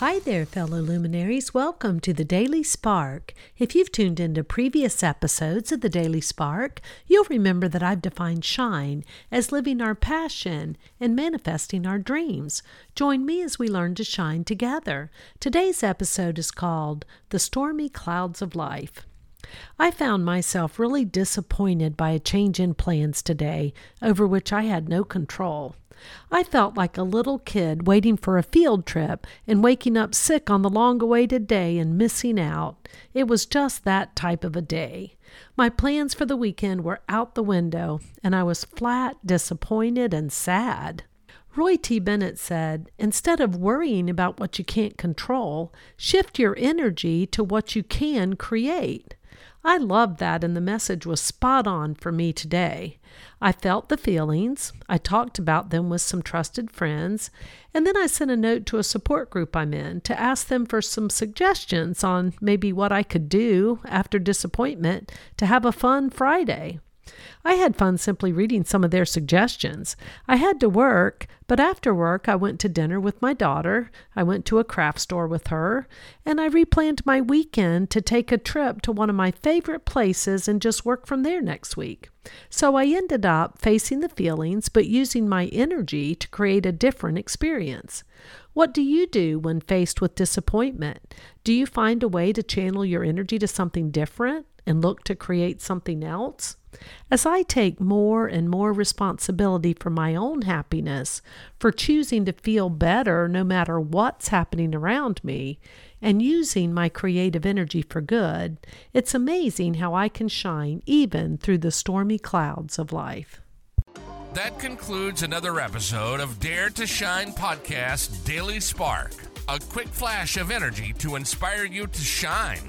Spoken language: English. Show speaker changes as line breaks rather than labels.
Hi there, fellow luminaries. Welcome to the Daily Spark. If you've tuned into previous episodes of the Daily Spark, you'll remember that I've defined shine as living our passion and manifesting our dreams. Join me as we learn to shine together. Today's episode is called The Stormy Clouds of Life. I found myself really disappointed by a change in plans today over which I had no control. I felt like a little kid waiting for a field trip and waking up sick on the long awaited day and missing out. It was just that type of a day. My plans for the weekend were out the window, and I was flat disappointed and sad. Roy T. Bennett said, instead of worrying about what you can't control, shift your energy to what you can create. I loved that, and the message was spot on for me today. I felt the feelings, I talked about them with some trusted friends, and then I sent a note to a support group I'm in to ask them for some suggestions on maybe what I could do after disappointment to have a fun Friday. I had fun simply reading some of their suggestions. I had to work, but after work, I went to dinner with my daughter. I went to a craft store with her, and I replanned my weekend to take a trip to one of my favorite places and just work from there next week. So I ended up facing the feelings, but using my energy to create a different experience. What do you do when faced with disappointment? Do you find a way to channel your energy to something different and look to create something else? As I take more and more responsibility for my own happiness, for choosing to feel better no matter what's happening around me, and using my creative energy for good, it's amazing how I can shine even through the stormy clouds of life.
That concludes another episode of Dare to Shine Podcast Daily Spark. A quick flash of energy to inspire you to shine